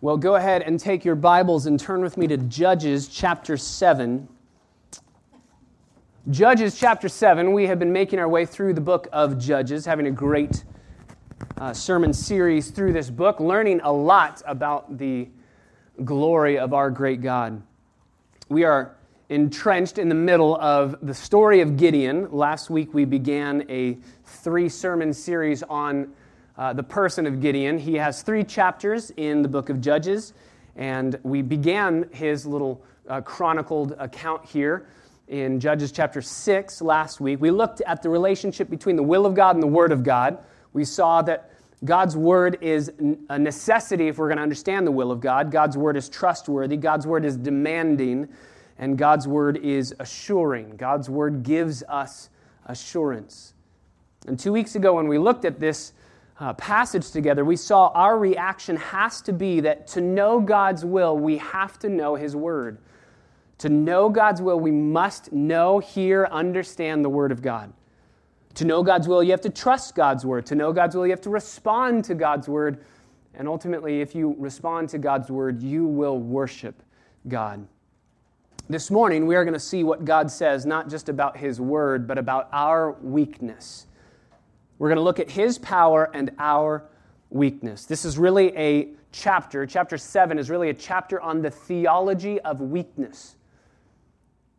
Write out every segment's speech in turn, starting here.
Well, go ahead and take your Bibles and turn with me to Judges chapter 7. Judges chapter 7, we have been making our way through the book of Judges, having a great uh, sermon series through this book, learning a lot about the glory of our great God. We are entrenched in the middle of the story of Gideon. Last week we began a three sermon series on uh, the person of Gideon. He has three chapters in the book of Judges, and we began his little uh, chronicled account here in Judges chapter 6 last week. We looked at the relationship between the will of God and the Word of God. We saw that God's Word is a necessity if we're going to understand the will of God. God's Word is trustworthy, God's Word is demanding, and God's Word is assuring. God's Word gives us assurance. And two weeks ago, when we looked at this uh, passage together, we saw our reaction has to be that to know God's will, we have to know His Word. To know God's will, we must know, hear, understand the Word of God. To know God's will, you have to trust God's Word. To know God's will, you have to respond to God's Word. And ultimately, if you respond to God's Word, you will worship God. This morning, we are going to see what God says, not just about His Word, but about our weakness. We're going to look at his power and our weakness. This is really a chapter. Chapter 7 is really a chapter on the theology of weakness.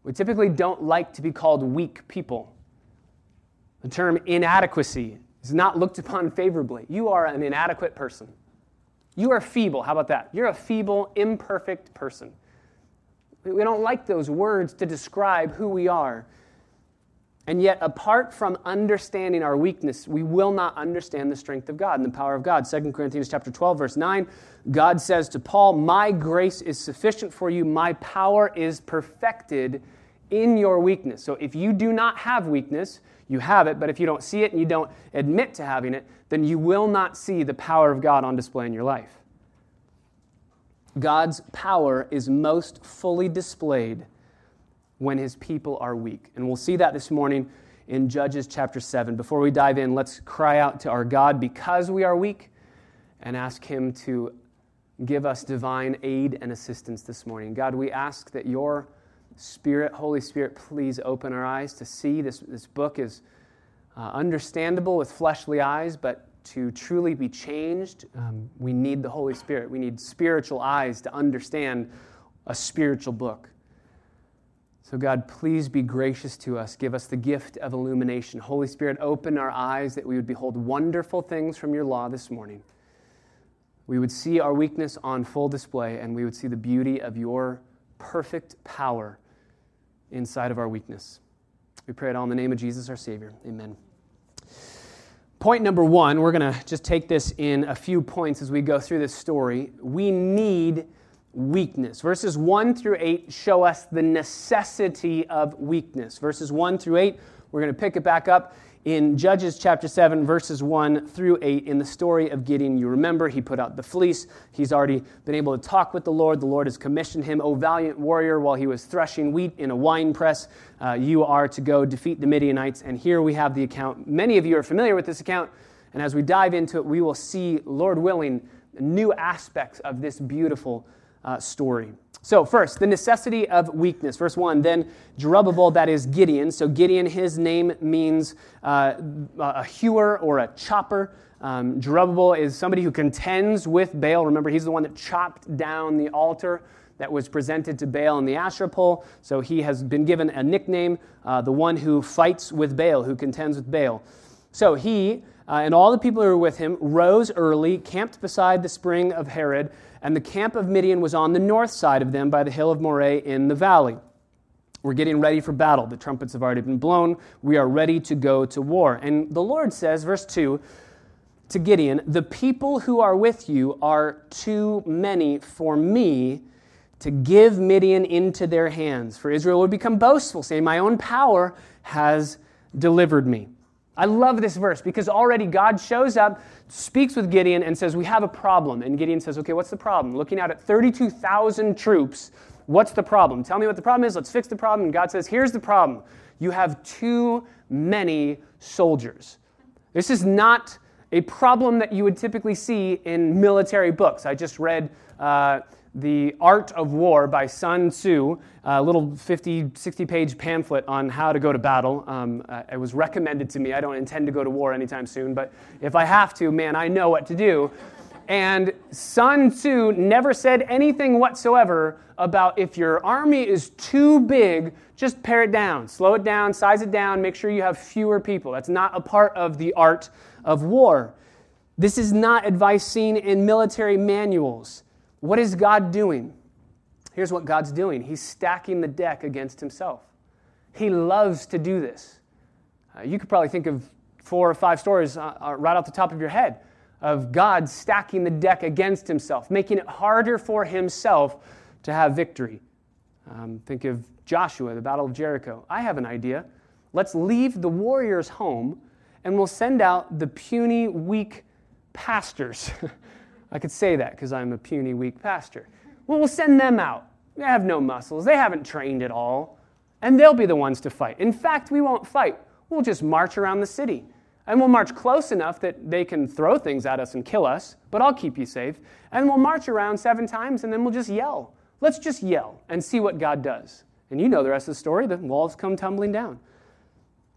We typically don't like to be called weak people. The term inadequacy is not looked upon favorably. You are an inadequate person. You are feeble. How about that? You're a feeble, imperfect person. We don't like those words to describe who we are. And yet, apart from understanding our weakness, we will not understand the strength of God and the power of God. 2 Corinthians chapter 12, verse 9, God says to Paul, My grace is sufficient for you, my power is perfected in your weakness. So if you do not have weakness, you have it, but if you don't see it and you don't admit to having it, then you will not see the power of God on display in your life. God's power is most fully displayed when his people are weak. And we'll see that this morning in Judges chapter 7. Before we dive in, let's cry out to our God because we are weak and ask him to give us divine aid and assistance this morning. God, we ask that your Spirit, Holy Spirit, please open our eyes to see. This, this book is uh, understandable with fleshly eyes, but to truly be changed, um, we need the Holy Spirit. We need spiritual eyes to understand a spiritual book. So, God, please be gracious to us. Give us the gift of illumination. Holy Spirit, open our eyes that we would behold wonderful things from your law this morning. We would see our weakness on full display, and we would see the beauty of your perfect power inside of our weakness. We pray it all in the name of Jesus, our Savior. Amen. Point number one, we're going to just take this in a few points as we go through this story. We need weakness. Verses 1 through 8 show us the necessity of weakness. Verses 1 through 8, we're going to pick it back up in Judges chapter 7, verses 1 through 8, in the story of Gideon. You remember he put out the fleece. He's already been able to talk with the Lord. The Lord has commissioned him, O valiant warrior, while he was threshing wheat in a wine press. Uh, you are to go defeat the Midianites. And here we have the account. Many of you are familiar with this account. And as we dive into it, we will see, Lord willing, new aspects of this beautiful uh, story. So, first, the necessity of weakness. Verse 1 Then Jerubbaal, that is Gideon. So, Gideon, his name means uh, a hewer or a chopper. Um, Jerubbaal is somebody who contends with Baal. Remember, he's the one that chopped down the altar that was presented to Baal in the Asherah pole. So, he has been given a nickname, uh, the one who fights with Baal, who contends with Baal. So, he uh, and all the people who were with him rose early, camped beside the spring of Harod and the camp of Midian was on the north side of them by the hill of Moreh in the valley. We're getting ready for battle. The trumpets have already been blown. We are ready to go to war. And the Lord says, verse 2, to Gideon, The people who are with you are too many for me to give Midian into their hands. For Israel would become boastful, saying, My own power has delivered me. I love this verse because already God shows up, speaks with Gideon, and says, We have a problem. And Gideon says, Okay, what's the problem? Looking out at 32,000 troops, what's the problem? Tell me what the problem is. Let's fix the problem. And God says, Here's the problem you have too many soldiers. This is not a problem that you would typically see in military books. I just read uh, The Art of War by Sun Tzu, a little 50, 60 page pamphlet on how to go to battle. Um, uh, it was recommended to me. I don't intend to go to war anytime soon, but if I have to, man, I know what to do. And Sun Tzu never said anything whatsoever about if your army is too big, just pare it down, slow it down, size it down, make sure you have fewer people. That's not a part of the art of war. This is not advice seen in military manuals. What is God doing? Here's what God's doing He's stacking the deck against Himself. He loves to do this. Uh, you could probably think of four or five stories uh, uh, right off the top of your head of God stacking the deck against Himself, making it harder for Himself to have victory. Um, think of Joshua, the Battle of Jericho. I have an idea. Let's leave the warriors home and we'll send out the puny, weak pastors. I could say that because I'm a puny, weak pastor. Well, we'll send them out. They have no muscles, they haven't trained at all, and they'll be the ones to fight. In fact, we won't fight. We'll just march around the city. And we'll march close enough that they can throw things at us and kill us, but I'll keep you safe. And we'll march around seven times and then we'll just yell. Let's just yell and see what God does. And you know the rest of the story. The walls come tumbling down.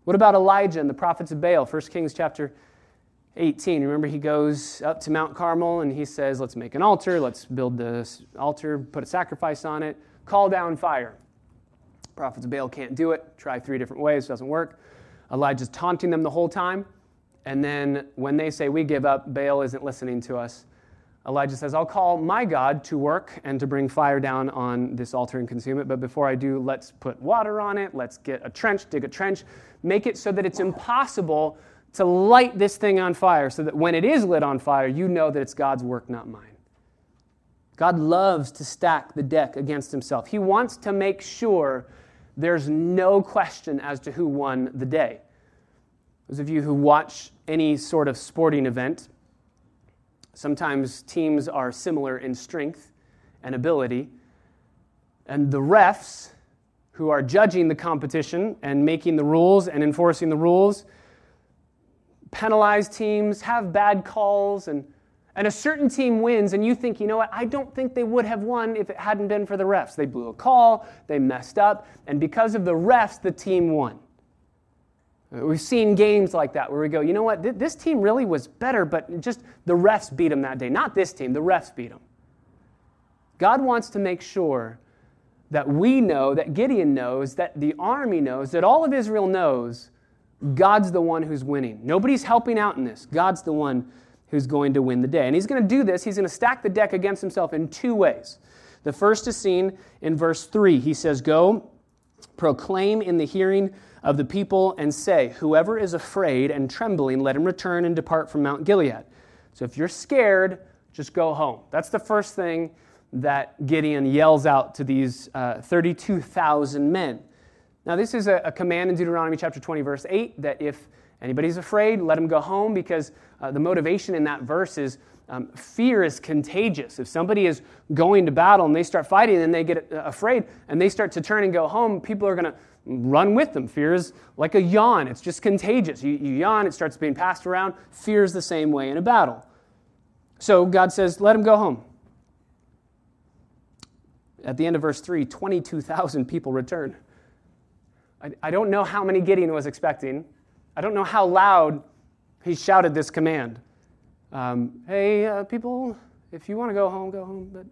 What about Elijah and the prophets of Baal? 1 Kings chapter 18. Remember, he goes up to Mount Carmel and he says, Let's make an altar, let's build this altar, put a sacrifice on it, call down fire. Prophets of Baal can't do it. Try three different ways, doesn't work. Elijah's taunting them the whole time. And then when they say, We give up, Baal isn't listening to us. Elijah says, I'll call my God to work and to bring fire down on this altar and consume it. But before I do, let's put water on it. Let's get a trench, dig a trench, make it so that it's impossible to light this thing on fire, so that when it is lit on fire, you know that it's God's work, not mine. God loves to stack the deck against himself. He wants to make sure there's no question as to who won the day. Those of you who watch any sort of sporting event, sometimes teams are similar in strength and ability, and the refs who are judging the competition and making the rules and enforcing the rules penalize teams, have bad calls, and, and a certain team wins, and you think, you know what, I don't think they would have won if it hadn't been for the refs. They blew a call, they messed up, and because of the refs, the team won. We've seen games like that where we go, you know what, this team really was better, but just the refs beat them that day. Not this team, the refs beat them. God wants to make sure that we know, that Gideon knows, that the army knows, that all of Israel knows God's the one who's winning. Nobody's helping out in this. God's the one who's going to win the day. And he's going to do this, he's going to stack the deck against himself in two ways. The first is seen in verse 3. He says, Go, proclaim in the hearing of the people, and say, Whoever is afraid and trembling, let him return and depart from Mount Gilead. So if you're scared, just go home. That's the first thing that Gideon yells out to these uh, 32,000 men. Now, this is a, a, command in Deuteronomy chapter 20, verse 8, that if anybody's afraid, let him go home, because uh, the motivation in that verse is um, fear is contagious. If somebody is going to battle and they start fighting and they get uh, afraid and they start to turn and go home, people are going to run with them. Fear is like a yawn, it's just contagious. You, you yawn, it starts being passed around. Fear is the same way in a battle. So God says, let him go home. At the end of verse 3, 22,000 people return. I, I don't know how many Gideon was expecting. I don't know how loud he shouted this command. Um, hey, uh, people, if you want to go home, go home. But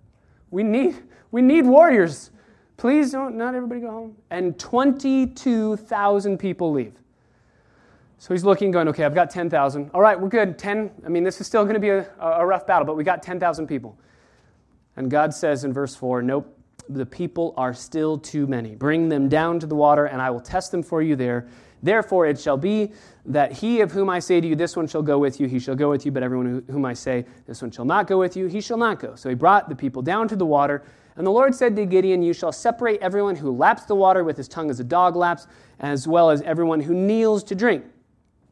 we need, we need warriors. Please don't, not everybody go home. And 22,000 people leave. So he's looking, going, okay, I've got 10,000. All right, we're good. 10, I mean, this is still going to be a, a rough battle, but we got 10,000 people. And God says in verse 4, nope, the people are still too many. Bring them down to the water, and I will test them for you there. Therefore, it shall be that he of whom I say to you, This one shall go with you, he shall go with you, but everyone whom I say, This one shall not go with you, he shall not go. So he brought the people down to the water. And the Lord said to Gideon, You shall separate everyone who laps the water with his tongue as a dog laps, as well as everyone who kneels to drink.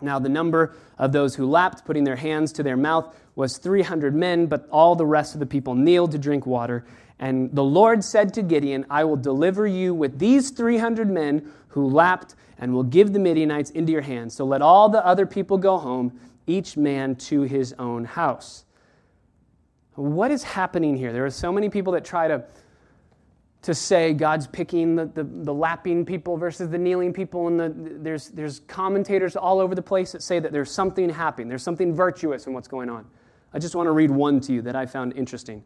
Now, the number of those who lapped, putting their hands to their mouth, was 300 men, but all the rest of the people kneeled to drink water. And the Lord said to Gideon, I will deliver you with these 300 men who lapped and will give the Midianites into your hands. So let all the other people go home. each man to his own house. What is happening here? There are so many people that try to, to say God's picking the, the, the lapping people versus the kneeling people, and the, there's, there's commentators all over the place that say that there's something happening, there's something virtuous in what's going on. I just want to read one to you that I found interesting.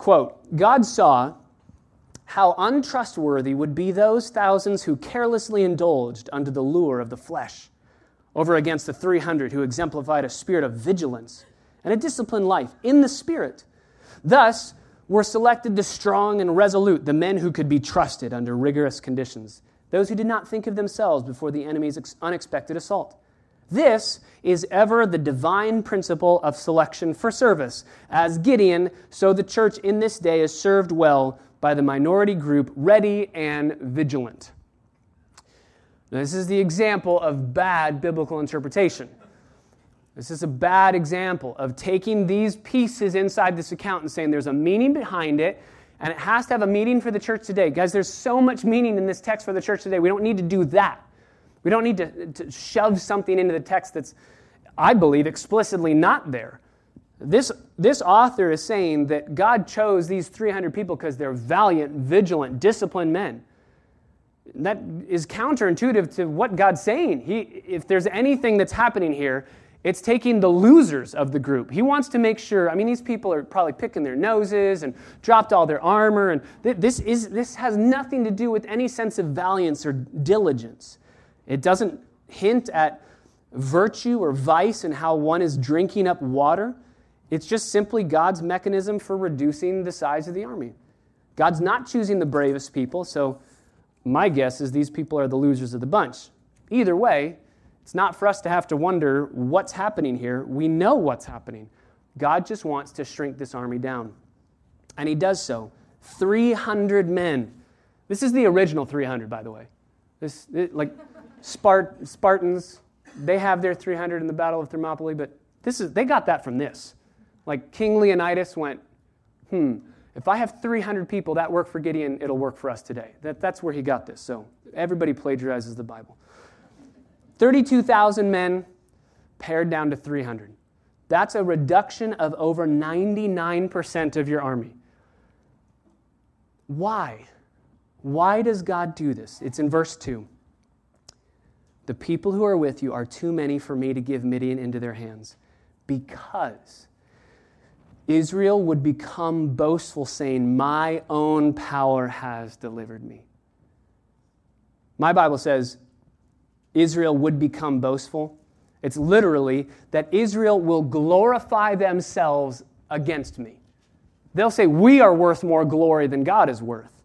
Quote God saw how untrustworthy would be those thousands who carelessly indulged under the lure of the flesh, over against the 300 who exemplified a spirit of vigilance and a disciplined life in the Spirit. Thus, were selected the strong and resolute, the men who could be trusted under rigorous conditions, those who did not think of themselves before the enemy's unexpected assault. This is ever the divine principle of selection for service. As Gideon, so the church in this day is served well by the minority group, ready and vigilant. Now, this is the example of bad biblical interpretation. This is a bad example of taking these pieces inside this account and saying there's a meaning behind it, and it has to have a meaning for the church today. Guys, there's so much meaning in this text for the church today. We don't need to do that. We don't need to, to shove something into the text that's, I believe, explicitly not there. This, this author is saying that God chose these 300 people because they're valiant, vigilant, disciplined men. That is counterintuitive to what God's saying. He, if there's anything that's happening here, it's taking the losers of the group. He wants to make sure, I mean, these people are probably picking their noses and dropped all their armor, and this, is, this has nothing to do with any sense of valiance or diligence. It doesn't hint at virtue or vice and how one is drinking up water. It's just simply God's mechanism for reducing the size of the army. God's not choosing the bravest people, so my guess is these people are the losers of the bunch. Either way, it's not for us to have to wonder what's happening here. We know what's happening. God just wants to shrink this army down. And he does so. 300 men. This is the original 300, by the way. This, it, like Spart- Spartans, they have their 300 in the Battle of Thermopylae, but this is, they got that from this. Like King Leonidas went, hmm, if I have 300 people that work for Gideon, it'll work for us today. That, that's where he got this. So everybody plagiarizes the Bible. 32,000 men pared down to 300. That's a reduction of over 99% of your army. Why? Why does God do this? It's in verse 2. The people who are with you are too many for me to give Midian into their hands because Israel would become boastful, saying, My own power has delivered me. My Bible says Israel would become boastful. It's literally that Israel will glorify themselves against me. They'll say, We are worth more glory than God is worth.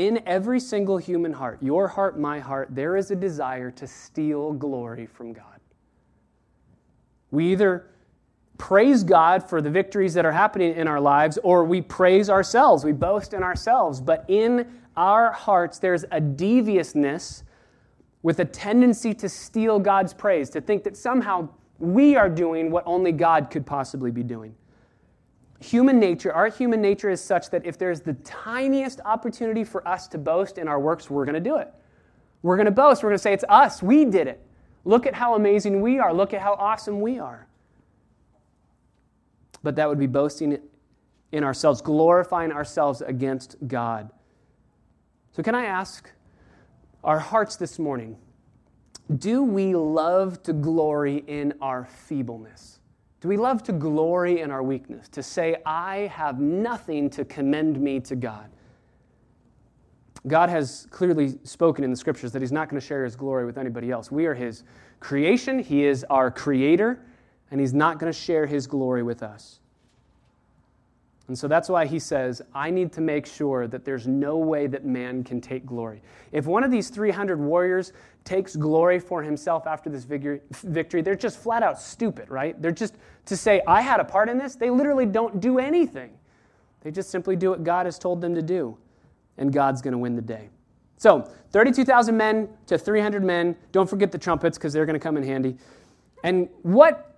In every single human heart, your heart, my heart, there is a desire to steal glory from God. We either praise God for the victories that are happening in our lives, or we praise ourselves, we boast in ourselves. But in our hearts, there's a deviousness with a tendency to steal God's praise, to think that somehow we are doing what only God could possibly be doing. Human nature, our human nature is such that if there's the tiniest opportunity for us to boast in our works, we're going to do it. We're going to boast. We're going to say, it's us. We did it. Look at how amazing we are. Look at how awesome we are. But that would be boasting in ourselves, glorifying ourselves against God. So, can I ask our hearts this morning do we love to glory in our feebleness? Do we love to glory in our weakness? To say, I have nothing to commend me to God? God has clearly spoken in the scriptures that He's not going to share His glory with anybody else. We are His creation, He is our creator, and He's not going to share His glory with us. And so that's why he says, I need to make sure that there's no way that man can take glory. If one of these 300 warriors takes glory for himself after this victory, they're just flat out stupid, right? They're just to say, I had a part in this, they literally don't do anything. They just simply do what God has told them to do, and God's going to win the day. So, 32,000 men to 300 men. Don't forget the trumpets because they're going to come in handy. And what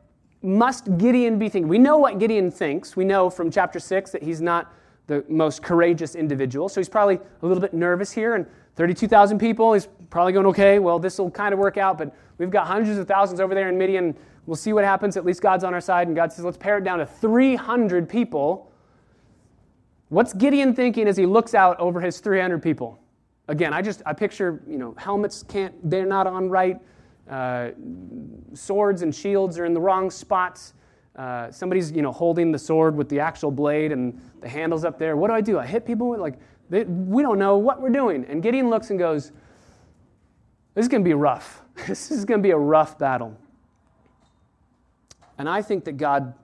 must Gideon be thinking? We know what Gideon thinks. We know from chapter 6 that he's not the most courageous individual. So he's probably a little bit nervous here. And 32,000 people, he's probably going, okay, well, this will kind of work out, but We've got hundreds of thousands over there in Midian. We'll see what happens. At least God's on our side. And God says, let's pare it down to 300 people. What's Gideon thinking as he looks out over his 300 people? Again, I just I picture you know helmets can't they're not on right, uh, swords and shields are in the wrong spots. Uh, somebody's you know holding the sword with the actual blade and the handles up there. What do I do? I hit people with like they, we don't know what we're doing. And Gideon looks and goes, "This is going to be rough. this is going to be a rough battle." And I think that God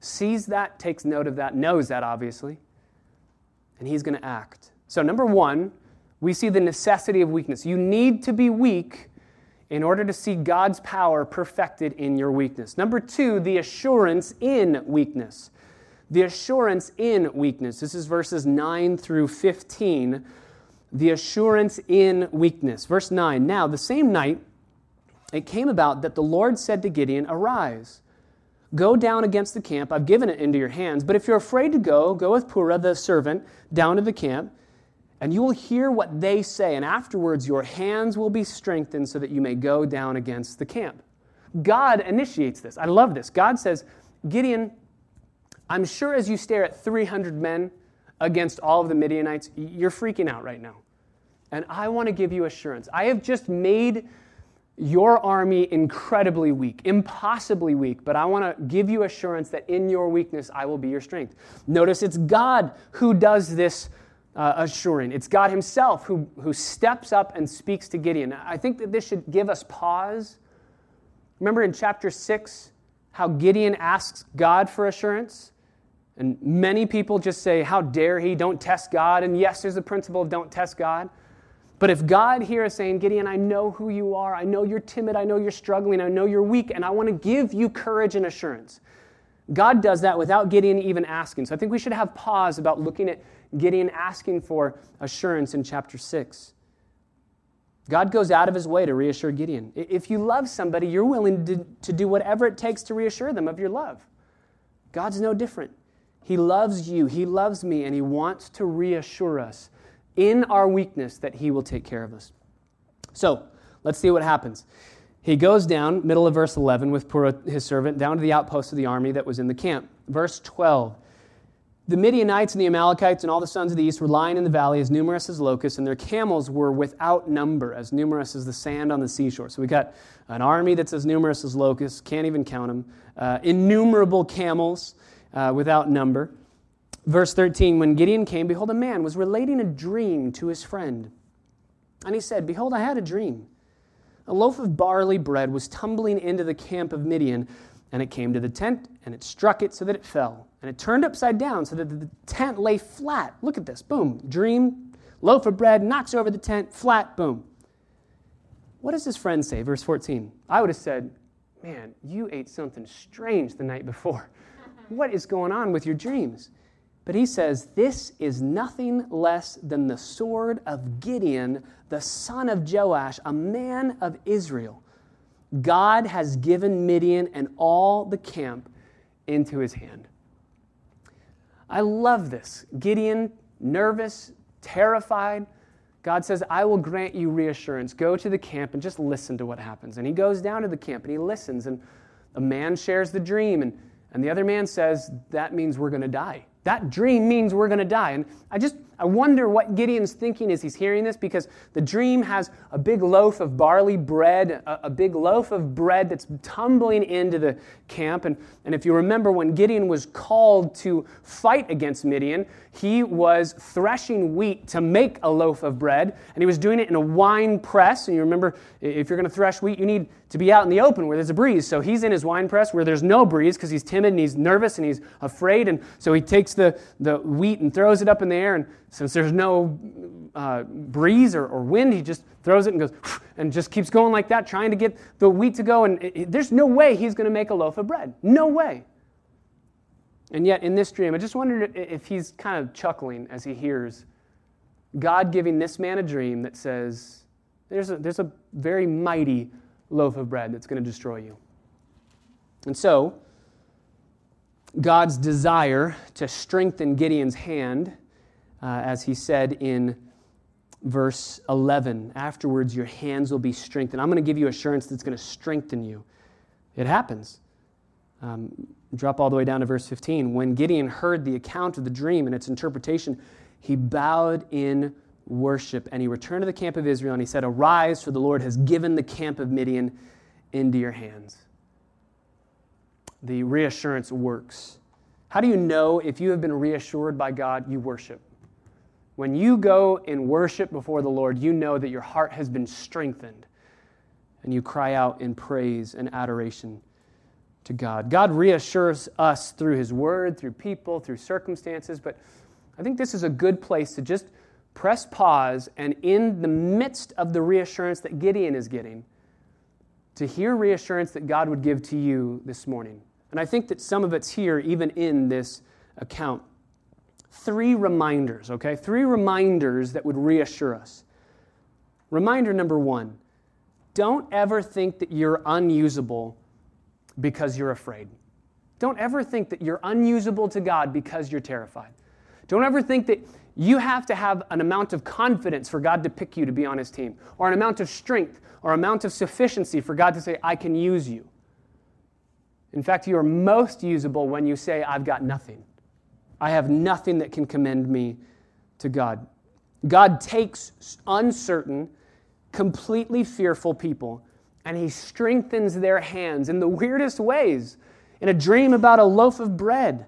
sees that, takes note of that, knows that obviously, and He's going to act. So, number one, we see the necessity of weakness. You need to be weak in order to see God's power perfected in your weakness. Number two, the assurance in weakness. The assurance in weakness. This is verses 9 through 15. The assurance in weakness. Verse 9 Now, the same night, it came about that the Lord said to Gideon, Arise, go down against the camp. I've given it into your hands. But if you're afraid to go, go with Purah the servant down to the camp and you will hear what they say, and afterwards your hands will be strengthened so that you may go down against the camp. God initiates this. I love this. God says, Gideon, I'm sure as you stare at 300 men against all of the Midianites, you're freaking out right now. And I want to give you assurance. I have just made your army incredibly weak, impossibly weak, but I want to give you assurance that in your weakness I will be your strength. Notice it's God who does this uh, assuring. It's God Himself who, who steps up and speaks to Gideon. I think that this should give us pause. Remember in chapter 6 how Gideon asks God for assurance? And many people just say, How dare he? Don't test God. And yes, there's a principle of don't test God. But if God here is saying, Gideon, I know who you are, I know you're timid, I know you're struggling, I know you're weak, and I want to give you courage and assurance. God does that without Gideon even asking. So I think we should have pause about looking at Gideon asking for assurance in chapter 6. God goes out of his way to reassure Gideon. If you love somebody, you're willing to, to do whatever it takes to reassure them of your love. God's no different. He loves you, He loves me, and He wants to reassure us in our weakness that He will take care of us. So, let's see what happens. He goes down, middle of verse 11, with Purah, his servant, down to the outpost of the army that was in the camp. Verse 12 the Midianites and the Amalekites and all the sons of the east were lying in the valley as numerous as locusts, and their camels were without number, as numerous as the sand on the seashore. So we got an army that's as numerous as locusts, can't even count them, uh, innumerable camels uh, without number. Verse 13 When Gideon came, behold, a man was relating a dream to his friend. And he said, Behold, I had a dream. A loaf of barley bread was tumbling into the camp of Midian, and it came to the tent, and it struck it so that it fell and it turned upside down so that the tent lay flat. Look at this. Boom. Dream, loaf of bread, knocks over the tent, flat, boom. What does his friend say? Verse 14. I would have said, Man, you ate something strange the night before. what is going on with your dreams? But he says, This is nothing less than the sword of Gideon, the son of Joash, a man of Israel. God has given Midian and all the camp into his hand. I love this. Gideon, nervous, terrified. God says, I will grant you reassurance. Go to the camp and just listen to what happens. And he goes down to the camp and he listens. And a man shares the dream. And, and the other man says, That means we're going to die. That dream means we're going to die. And I just, I wonder what Gideon's thinking as he's hearing this because the dream has a big loaf of barley bread, a, a, big loaf of bread that's tumbling into the camp. And, and if you remember, when Gideon was called to fight against Midian, he was threshing wheat to make a loaf of bread, and he was doing it in a wine press. And you remember, if you're going to thresh wheat, you need to be out in the open where there's a breeze. So he's in his wine press where there's no breeze because he's timid and he's nervous and he's afraid. And so he takes the, the wheat and throws it up in the air. And since there's no uh, breeze or, or, wind, he just throws it and goes and just keeps going like that, trying to get the wheat to go. And it, it, there's no way he's going to make a loaf of bread. No way. And yet, in this dream, I just wondered if he's kind of chuckling as he hears God giving this man a dream that says, There's a, there's a very mighty loaf of bread that's going to destroy you. And so, God's desire to strengthen Gideon's hand, uh, as he said in verse 11. Afterwards, your hands will be strengthened. I'm going to give you assurance that's going to strengthen you. It happens. Um, drop all the way down to verse 15. When Gideon heard the account of the dream and its interpretation, he bowed in worship and he returned to the camp of Israel and he said, Arise, for the Lord has given the camp of Midian into your hands. The reassurance works. How do you know if you have been reassured by God? You worship. When you go in worship before the Lord, you know that your heart has been strengthened and you cry out in praise and adoration to God. God reassures us through His Word, through people, through circumstances, but I think this is a good place to just press pause and, in the midst of the reassurance that Gideon is getting, to hear reassurance that God would give to you this morning. And I think that some of it's here, even in this account. Three reminders, okay? Three reminders that would reassure us. Reminder number one don't ever think that you're unusable because you're afraid. Don't ever think that you're unusable to God because you're terrified. Don't ever think that you have to have an amount of confidence for God to pick you to be on His team, or an amount of strength, or amount of sufficiency for God to say, I can use you. In fact, you are most usable when you say, I've got nothing. I have nothing that can commend me to God. God takes uncertain, completely fearful people and He strengthens their hands in the weirdest ways. In a dream about a loaf of bread,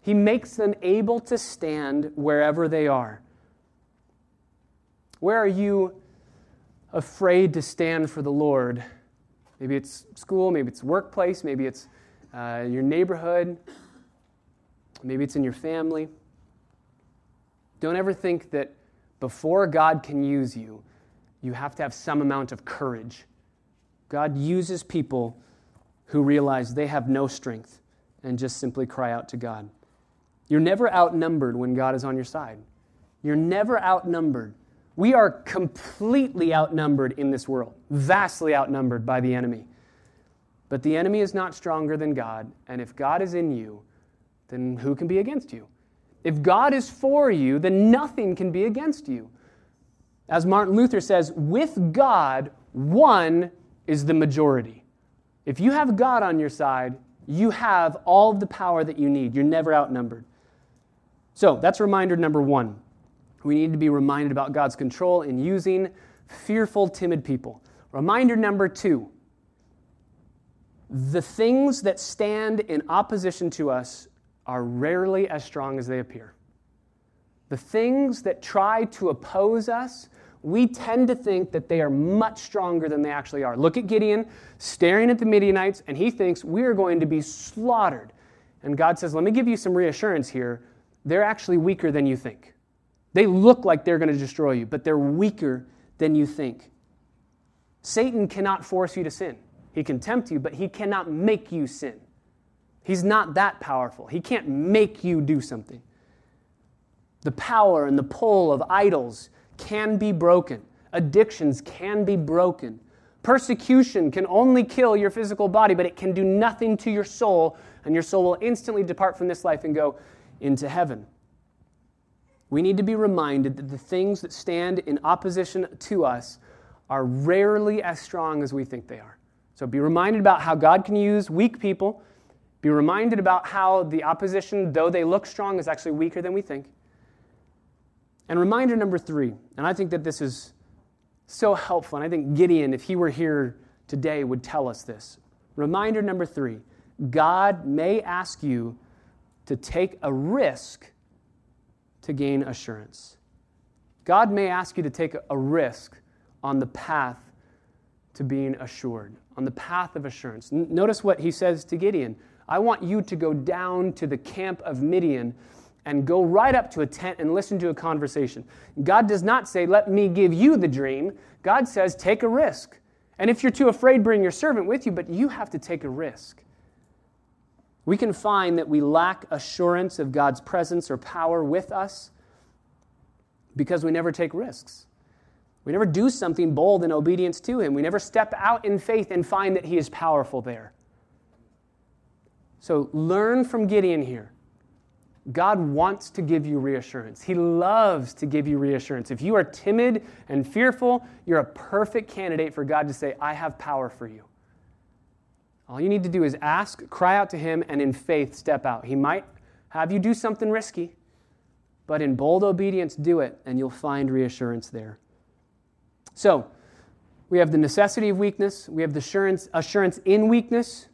he makes them able to stand wherever they are. Where are you afraid to stand for the Lord? Maybe it's school, maybe it's workplace, maybe it's uh, your neighborhood, maybe it's in your family. Don't ever think that before God can use you, you have to have some amount of courage. God uses people who realize they have no strength and just simply cry out to God. You're never outnumbered when God is on your side. You're never outnumbered. We are completely outnumbered in this world, vastly outnumbered by the enemy. But the enemy is not stronger than God, and if God is in you, then who can be against you? If God is for you, then nothing can be against you. As Martin Luther says, with God, one is the majority. If you have God on your side, you have all of the power that you need. You're never outnumbered. So that's reminder number one. We need to be reminded about God's control in using fearful, timid people. Reminder number two the things that stand in opposition to us are rarely as strong as they appear. The things that try to oppose us, we tend to think that they are much stronger than they actually are. Look at Gideon staring at the Midianites, and he thinks we are going to be slaughtered. And God says, Let me give you some reassurance here they're actually weaker than you think. They look like they're going to destroy you, but they're weaker than you think. Satan cannot force you to sin. He can tempt you, but he cannot make you sin. He's not that powerful. He can't make you do something. The power and the pull of idols can be broken, addictions can be broken. Persecution can only kill your physical body, but it can do nothing to your soul, and your soul will instantly depart from this life and go into heaven. We need to be reminded that the things that stand in opposition to us are rarely as strong as we think they are. So be reminded about how God can use weak people. Be reminded about how the opposition, though they look strong, is actually weaker than we think. And reminder number three, and I think that this is so helpful, and I think Gideon, if he were here today, would tell us this. Reminder number three God may ask you to take a risk to gain assurance. God may ask you to take a risk on the path to being assured, on the path of assurance. N- notice what he says to Gideon I want you to go down to the camp of Midian and go right up to a tent and listen to a conversation. God does not say, Let me give you the dream. God says, Take a risk. And if you're too afraid, bring your servant with you, but you have to take a risk we can find that we lack assurance of God's presence or power with us because we never take risks. We never do something bold in obedience to Him. We never step out in faith and find that He is powerful there. So learn from Gideon here. God wants to give you reassurance. He loves to give you reassurance. If you are timid and fearful, you're a perfect candidate for God to say, I have power for you. All you need to do is ask, cry out to Him, and in faith step out. He might have you do something risky, but in bold obedience, do it, and you'll find reassurance there. So, we have the necessity of weakness, we have the assurance, assurance in weakness,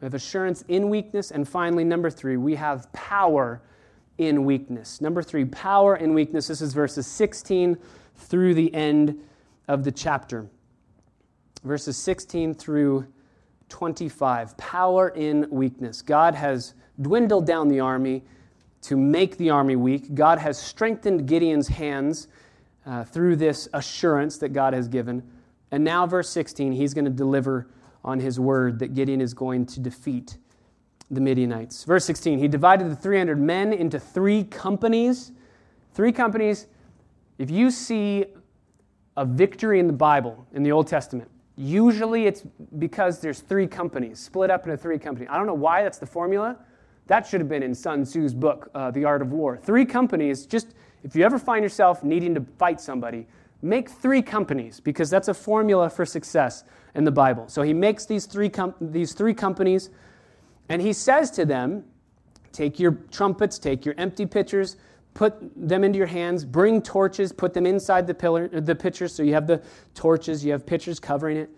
we have assurance in weakness, and finally, number three, we have power in weakness. Number three, power in weakness. This is verses 16 through the end of the chapter. Verses 16 through 25. Power in weakness. God has dwindled down the army to make the army weak. God has strengthened Gideon's hands uh, through this assurance that God has given. And now, verse 16, he's going to deliver on his word that Gideon is going to defeat the Midianites. Verse 16, he divided the 300 men into three companies. Three companies. If you see a victory in the Bible, in the Old Testament, usually it's because there's three companies, split up into three companies. I don't know why that's the formula. That should have been in Sun Tzu's book, uh, The Art of War. Three companies, just if you ever find yourself needing to fight somebody, make three companies because that's a formula for success in the Bible. So he makes these three, com- these three companies and he says to them, Take your trumpets, take your empty pitchers, put them into your hands, bring torches, put them inside the, pillar, the pitchers. So you have the torches, you have pitchers covering it.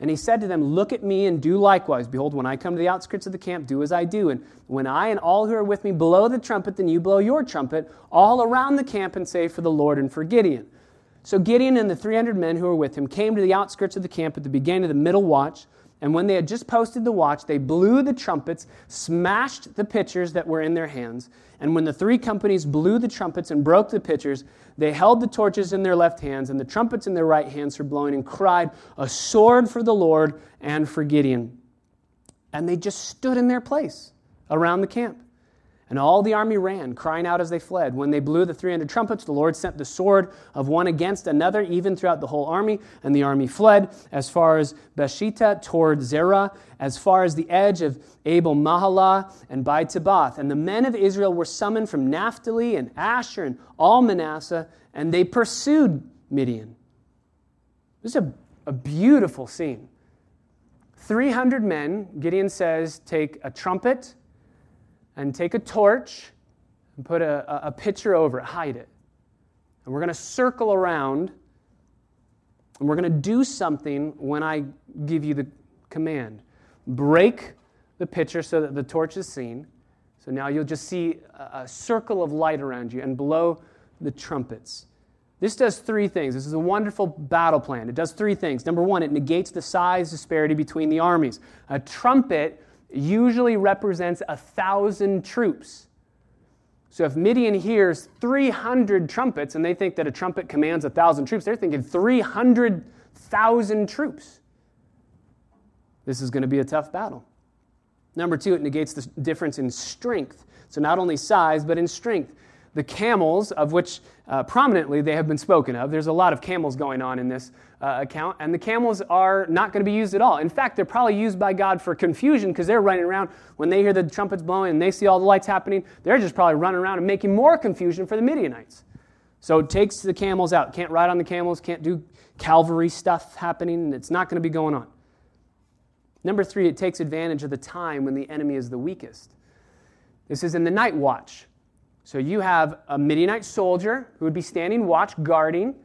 And he said to them, Look at me and do likewise. Behold, when I come to the outskirts of the camp, do as I do. And when I and all who are with me blow the trumpet, then you blow your trumpet all around the camp and say, For the Lord and for Gideon. So Gideon and the 300 men who were with him came to the outskirts of the camp at the beginning of the middle watch. And when they had just posted the watch, they blew the trumpets, smashed the pitchers that were in their hands. And when the three companies blew the trumpets and broke the pitchers, they held the torches in their left hands and the trumpets in their right hands for blowing and cried, A sword for the Lord and for Gideon. And they just stood in their place around the camp. And all the army ran, crying out as they fled. When they blew the 300 trumpets, the Lord sent the sword of one against another, even throughout the whole army. And the army fled as far as Beersheba toward Zerah, as far as the edge of Abel Meholah and by Tabbath. And the men of Israel were summoned from Naphtali and Asher and all Manasseh, and they pursued Midian. This is a, a beautiful scene. 300 men, Gideon says, take a trumpet and take a torch and put a, a pitcher over it, hide it. And we're going to circle around and we're going to do something when I give you the command. Break the pitcher so that the torch is seen. So now you'll just see a, a circle of light around you and blow the trumpets. This does three things. This is a wonderful battle plan. It does three things. Number one, it negates the size disparity between the armies. A trumpet usually represents a thousand troops. So if Midian hears 300 trumpets and they think that a trumpet commands a thousand troops, they're thinking 300,000 troops. This is going to be a tough battle. Number two, it negates the difference in strength. So not only size, but in strength the camels, of which uh, prominently they have been spoken of. There's a lot of camels going on in this uh, account, and the camels are not going to be used at all. In fact, they're probably used by God for confusion because they're running around when they hear the trumpets blowing and they see all the lights happening. They're just probably running around and making more confusion for the Midianites. So it takes the camels out. Can't ride on the camels, can't do cavalry stuff happening, it's not going to be going on. Number three, it takes advantage of the time when the enemy is the weakest. This is in the night watch. So you have a Midianite soldier who would be standing watch, guarding.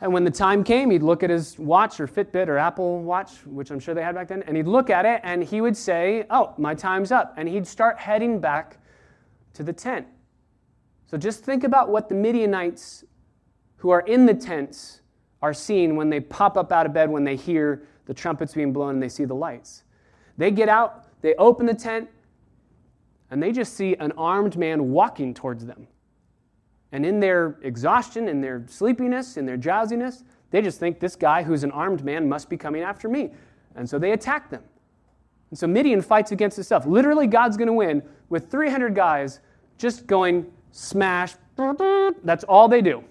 And when the time came, he'd look at his watch or Fitbit or Apple Watch, which I'm sure they had back then, and he'd look at it and he would say, Oh, my time's up. And he'd start heading back to the tent. So just think about what the Midianites who are in the tents are seeing when they pop up out of bed when they hear the trumpets being blown and they see the lights. They get out, they open the tent, and they just see an armed man walking towards them. And in their exhaustion, in their sleepiness, in their drowsiness, they just think this guy who's an armed man must be coming after me. And so they attack them. And so Midian fights against itself. Literally, God's going to win with 300 guys just going smash. That's all they do.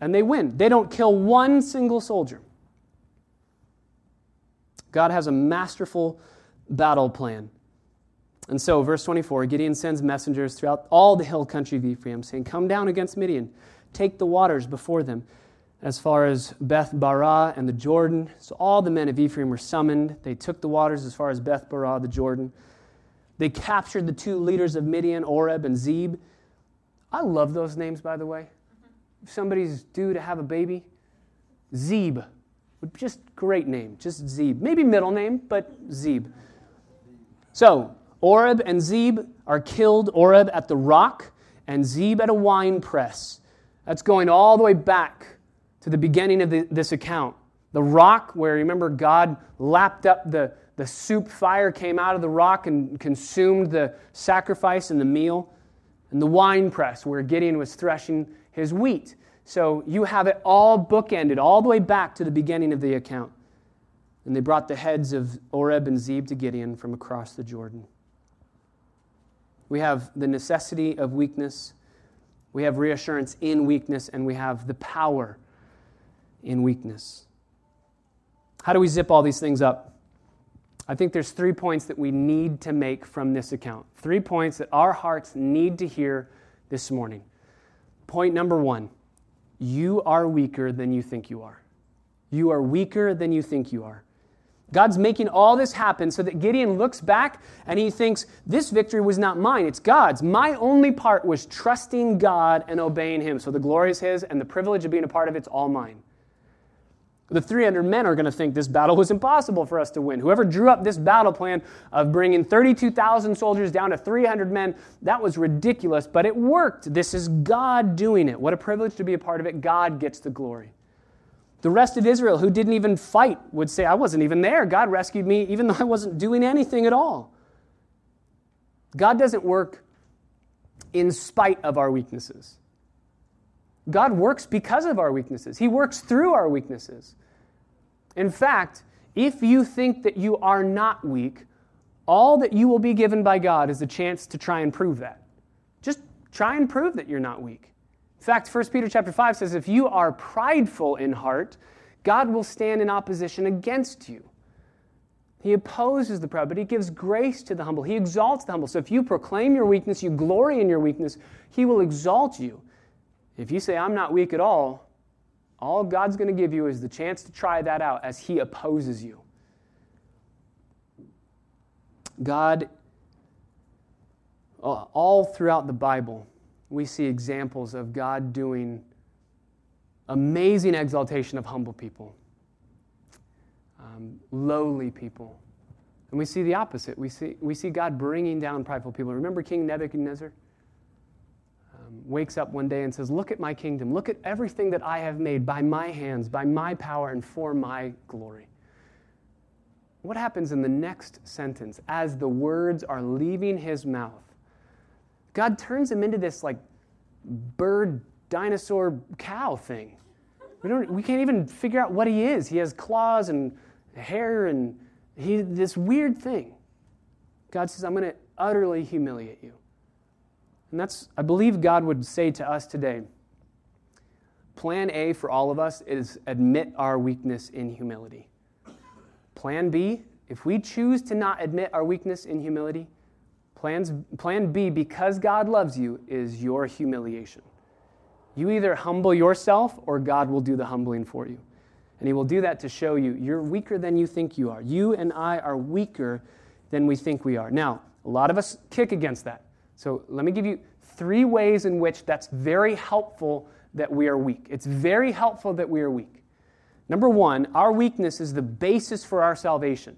And they win. They don't kill one single soldier. God has a masterful battle plan. And so, verse 24 Gideon sends messengers throughout all the hill country of Ephraim, saying, Come down against Midian, take the waters before them, as far as Beth Barah and the Jordan. So all the men of Ephraim were summoned. They took the waters as far as Beth Barah, the Jordan. They captured the two leaders of Midian, Oreb and Zeb. I love those names, by the way. If somebody's due to have a baby, Zeb. Just great name, just Zeb. Maybe middle name, but Zeb. So, Oreb and Zeb are killed, Oreb at the rock, and Zeb at a wine press. That's going all the way back to the beginning of the, this account. The rock, where remember God lapped up the, the soup fire, came out of the rock and consumed the sacrifice and the meal. And the wine press, where Gideon was threshing his wheat. So you have it all bookended, all the way back to the beginning of the account. And they brought the heads of Oreb and Zeb to Gideon from across the Jordan. We have the necessity of weakness, we have reassurance in weakness, and we have the power in weakness. How do we zip all these things up? I think there's three points that we need to make from this account. Three points that our hearts need to hear this morning. Point number one you are weaker than you think you are. You are weaker than you think you are. God's making all this happen so that Gideon looks back and he thinks, This victory was not mine, it's God's. My only part was trusting God and obeying Him. So the glory is His, and the privilege of being a part of it's all mine. The 300 men are going to think this battle was impossible for us to win. Whoever drew up this battle plan of bringing 32,000 soldiers down to 300 men, that was ridiculous, but it worked. This is God doing it. What a privilege to be a part of it. God gets the glory. The rest of Israel, who didn't even fight, would say, I wasn't even there. God rescued me even though I wasn't doing anything at all. God doesn't work in spite of our weaknesses. God works because of our weaknesses, He works through our weaknesses. In fact, if you think that you are not weak, all that you will be given by God is a chance to try and prove that. Just try and prove that you're not weak. In fact, 1 Peter chapter 5 says if you are prideful in heart, God will stand in opposition against you. He opposes the proud, but he gives grace to the humble. He exalts the humble. So if you proclaim your weakness, you glory in your weakness, he will exalt you. If you say, I'm not weak at all, all God's going to give you is the chance to try that out as He opposes you. God, uh, all throughout the Bible, we see examples of God doing amazing exaltation of humble people, um, lowly people. And we see the opposite. We see, we see God bringing down prideful people. Remember King Nebuchadnezzar? um, wakes up one day and says, Look at my kingdom. Look at everything that I have made by my hands, by my power, and for my glory. What happens in the next sentence as the words are leaving his mouth? God turns him into this like bird, dinosaur, cow thing. We, don't, we can't even figure out what he is. He has claws and hair and he, this weird thing. God says, I'm going to utterly humiliate you. And that's, I believe God would say to us today Plan A for all of us is admit our weakness in humility. Plan B, if we choose to not admit our weakness in humility, plans, plan B, because God loves you, is your humiliation. You either humble yourself or God will do the humbling for you. And He will do that to show you you're weaker than you think you are. You and I are weaker than we think we are. Now, a lot of us kick against that. So let me give you three ways in which that's very helpful that we are weak. It's very helpful that we are weak. Number one, our weakness is the basis for our salvation.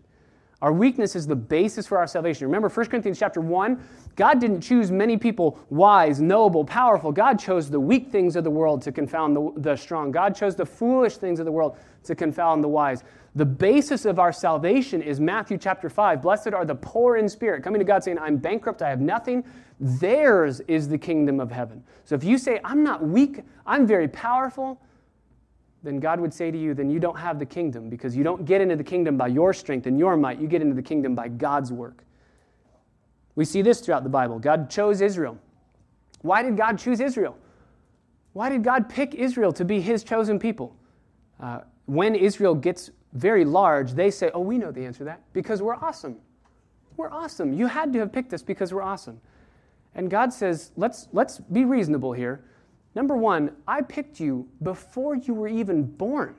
Our weakness is the basis for our salvation. Remember 1 Corinthians chapter 1, God didn't choose many people wise, noble, powerful. God chose the weak things of the world to confound the, the strong. God chose the foolish things of the world to confound the wise. The basis of our salvation is Matthew chapter 5. Blessed are the poor in spirit, coming to God saying, I'm bankrupt, I have nothing. Theirs is the kingdom of heaven. So if you say, I'm not weak, I'm very powerful, then God would say to you, then you don't have the kingdom because you don't get into the kingdom by your strength and your might. You get into the kingdom by God's work. We see this throughout the Bible. God chose Israel. Why did God choose Israel? Why did God pick Israel to be his chosen people? Uh, when Israel gets very large, they say, Oh, we know the answer to that because we're awesome. we're awesome. You had to have picked us because we're awesome. And God says, let's, let's be reasonable here. Number one, I picked you before you were even born.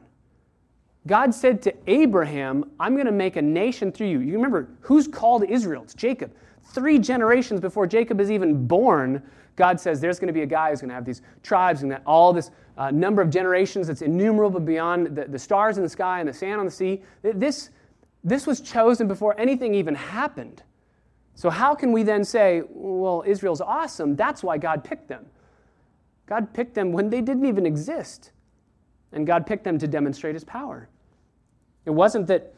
God said to Abraham, I'm going to make a nation through you. You remember who's called Israel? It's Jacob. Three generations before Jacob is even born, God says there's going to be a guy who's going to have these tribes and all this uh, number of generations that's innumerable beyond the, the stars in the sky and the sand on the sea. This, this was chosen before anything even happened. So, how can we then say, well, Israel's awesome? That's why God picked them. God picked them when they didn't even exist. And God picked them to demonstrate his power. It wasn't that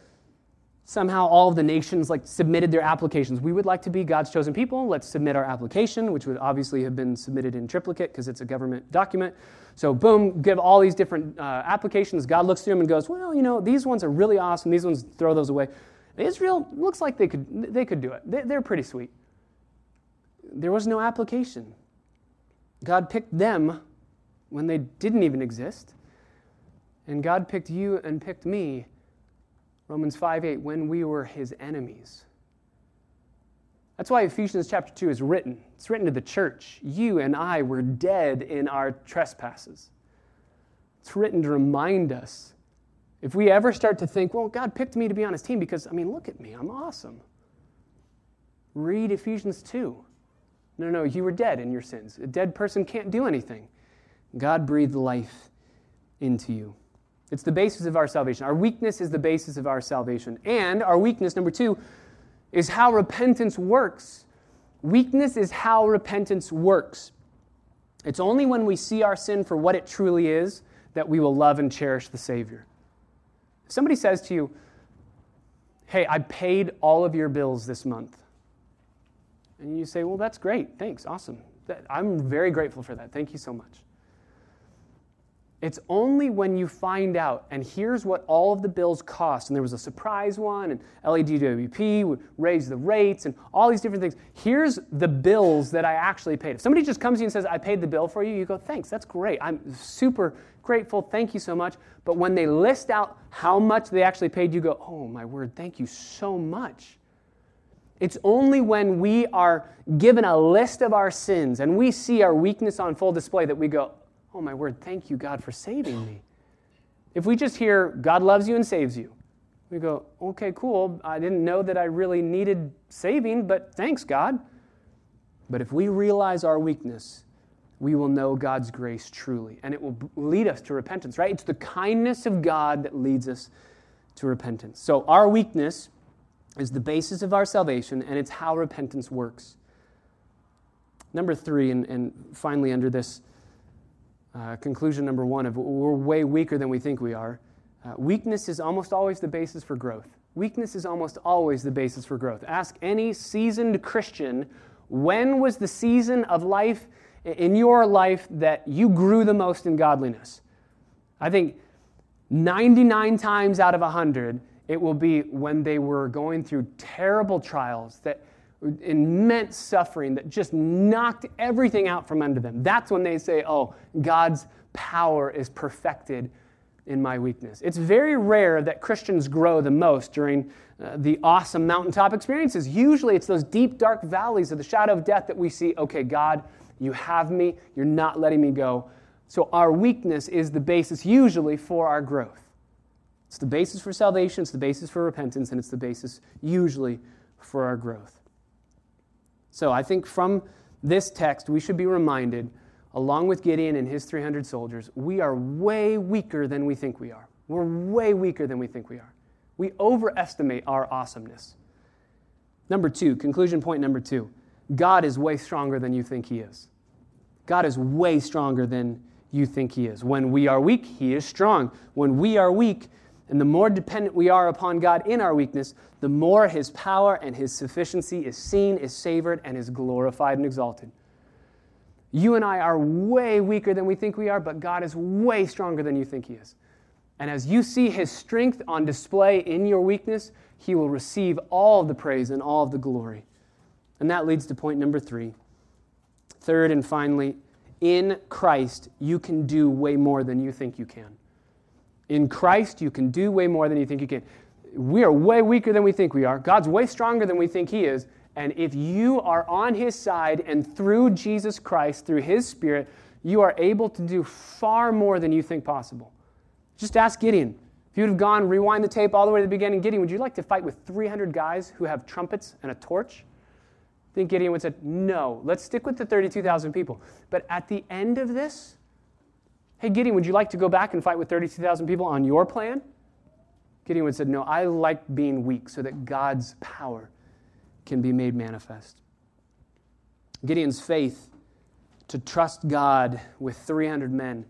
somehow all of the nations like submitted their applications. We would like to be God's chosen people. Let's submit our application, which would obviously have been submitted in triplicate because it's a government document. So boom, give all these different uh, applications. God looks through them and goes, well, you know, these ones are really awesome. These ones, throw those away. Israel looks like they could, they could do it. They, they're pretty sweet. There was no application. God picked them when they didn't even exist. And God picked you and picked me Romans 5 8, when we were his enemies. That's why Ephesians chapter 2 is written. It's written to the church. You and I were dead in our trespasses. It's written to remind us. If we ever start to think, well, God picked me to be on his team because, I mean, look at me, I'm awesome. Read Ephesians 2. No, no, you were dead in your sins. A dead person can't do anything. God breathed life into you. It's the basis of our salvation. Our weakness is the basis of our salvation. And our weakness, number two, is how repentance works. Weakness is how repentance works. It's only when we see our sin for what it truly is that we will love and cherish the Savior. If somebody says to you, Hey, I paid all of your bills this month. And you say, Well, that's great. Thanks. Awesome. I'm very grateful for that. Thank you so much. It's only when you find out, and here's what all of the bills cost, and there was a surprise one, and LADWP would raise the rates, and all these different things. Here's the bills that I actually paid. If somebody just comes to you and says, I paid the bill for you, you go, thanks, that's great. I'm super grateful, thank you so much. But when they list out how much they actually paid, you go, oh my word, thank you so much. It's only when we are given a list of our sins and we see our weakness on full display that we go, Oh, my word, thank you, God, for saving me. If we just hear, God loves you and saves you, we go, okay, cool. I didn't know that I really needed saving, but thanks, God. But if we realize our weakness, we will know God's grace truly, and it will lead us to repentance, right? It's the kindness of God that leads us to repentance. So, our weakness is the basis of our salvation, and it's how repentance works. Number three, and, and finally, under this uh, conclusion number one of we're way weaker than we think we are. Uh, weakness is almost always the basis for growth. Weakness is almost always the basis for growth. Ask any seasoned Christian when was the season of life in your life that you grew the most in godliness? I think 99 times out of 100, it will be when they were going through terrible trials that immense suffering that just knocked everything out from under them. That's when they say, Oh, God's power is perfected in my weakness. It's very rare that Christians grow the most during uh, the awesome mountaintop experiences. Usually it's those deep, dark valleys of the shadow of death that we see, okay, God, you have me, you're not letting me go. So our weakness is the basis usually for our growth. It's the basis for salvation, it's the basis for repentance, and it's the basis usually for our growth. So I think from this text, we should be reminded, along with Gideon and his 300 soldiers, we are way weaker than we think we are. We're way weaker than we think we are. We overestimate our awesomeness. Number two, conclusion point number two God is way stronger than you think He is. God is way stronger than you think He is. When we are weak, He is strong. When we are weak, and the more dependent we are upon God in our weakness, the more His power and His sufficiency is seen, is savored, and is glorified and exalted. You and I are way weaker than we think we are, but God is way stronger than you think He is. And as you see His strength on display in your weakness, He will receive all of the praise and all of the glory. And that leads to point number three. Third and finally, in Christ, you can do way more than you think you can. In Christ, you can do way more than you think you can. we are way weaker than we think we are. God's way stronger than we think He is. And if you are on His side and through Jesus Christ, through His Spirit, you are able to do far more than you think possible. Just ask Gideon. If you would have gone, rewind the tape all the way to the beginning, Gideon, would you like to fight with 300 guys who have trumpets and a torch? I think Gideon would have said, no, let's stick with the 32,000 people. But at the end of this, hey, Gideon, would you like to go back and fight with 32,000 people on your plan? Gideon would said, no, I like being weak so that God's power can be made manifest. Gideon's faith to trust God with 300 men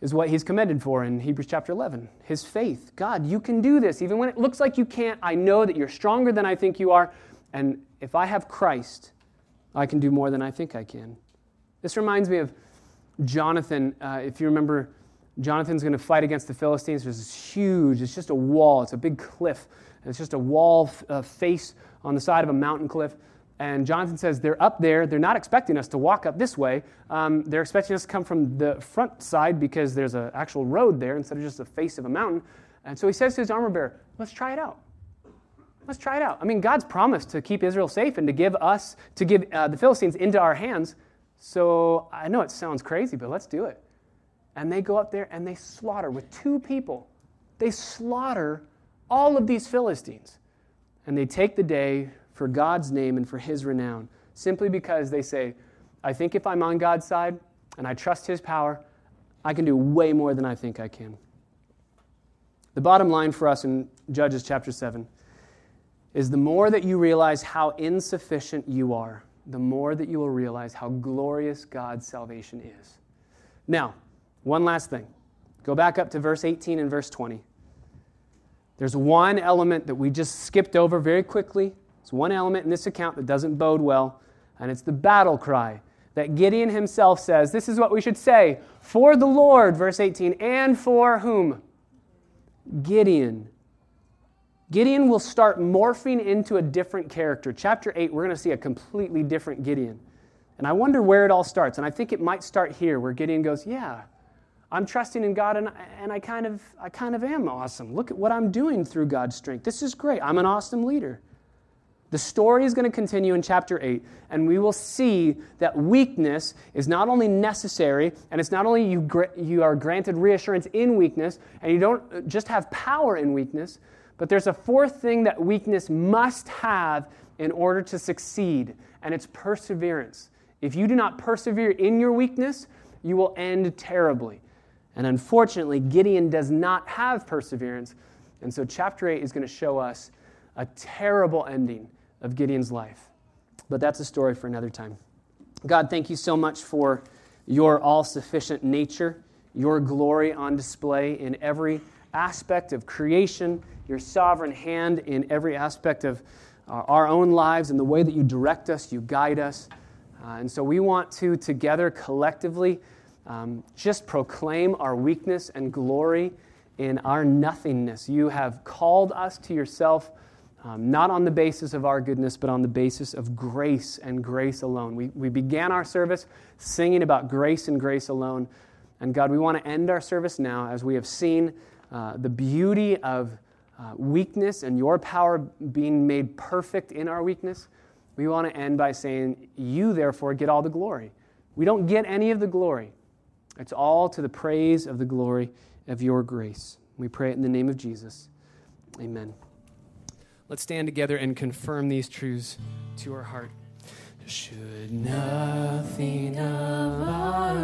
is what he's commended for in Hebrews chapter 11. His faith. God, you can do this. Even when it looks like you can't, I know that you're stronger than I think you are. And if I have Christ, I can do more than I think I can. This reminds me of Jonathan. Uh, if you remember, Jonathan's going to fight against the Philistines. There's this huge, it's just a wall, it's a big cliff. It's just a wall uh, face on the side of a mountain cliff. And Jonathan says, They're up there. They're not expecting us to walk up this way. Um, they're expecting us to come from the front side because there's an actual road there instead of just the face of a mountain. And so he says to his armor bearer, Let's try it out. Let's try it out. I mean, God's promised to keep Israel safe and to give us, to give uh, the Philistines into our hands. So I know it sounds crazy, but let's do it. And they go up there and they slaughter with two people. They slaughter all of these Philistines. And they take the day for God's name and for his renown, simply because they say, I think if I'm on God's side and I trust his power, I can do way more than I think I can. The bottom line for us in Judges chapter 7 is the more that you realize how insufficient you are, the more that you will realize how glorious God's salvation is. Now, one last thing. Go back up to verse 18 and verse 20. There's one element that we just skipped over very quickly it's one element in this account that doesn't bode well, and it's the battle cry that Gideon himself says. This is what we should say for the Lord, verse 18, and for whom? Gideon. Gideon will start morphing into a different character. Chapter 8, we're going to see a completely different Gideon. And I wonder where it all starts. And I think it might start here, where Gideon goes, Yeah, I'm trusting in God, and, and I, kind of, I kind of am awesome. Look at what I'm doing through God's strength. This is great. I'm an awesome leader. The story is going to continue in chapter 8, and we will see that weakness is not only necessary, and it's not only you, you are granted reassurance in weakness, and you don't uh, just have power in weakness, but there's a fourth thing that weakness must have in order to succeed, and it's perseverance. If you do not persevere in your weakness, you will end terribly. And unfortunately, Gideon does not have perseverance, and so chapter 8 is going to show us a terrible ending of Gideon's life. But that's a story for another time. God, thank you so much for your all sufficient nature, your glory on display in every aspect of creation, your sovereign hand in every aspect of uh, our own lives, and the way that you direct us, you guide us. Uh, and so we want to, together, collectively, um, just proclaim our weakness and glory in our nothingness. You have called us to yourself um, not on the basis of our goodness, but on the basis of grace and grace alone. We, we began our service singing about grace and grace alone. And God, we want to end our service now as we have seen uh, the beauty of uh, weakness and your power being made perfect in our weakness. We want to end by saying, You therefore get all the glory. We don't get any of the glory, it's all to the praise of the glory of your grace. We pray it in the name of Jesus. Amen. Let's stand together and confirm these truths to our heart. Should nothing of our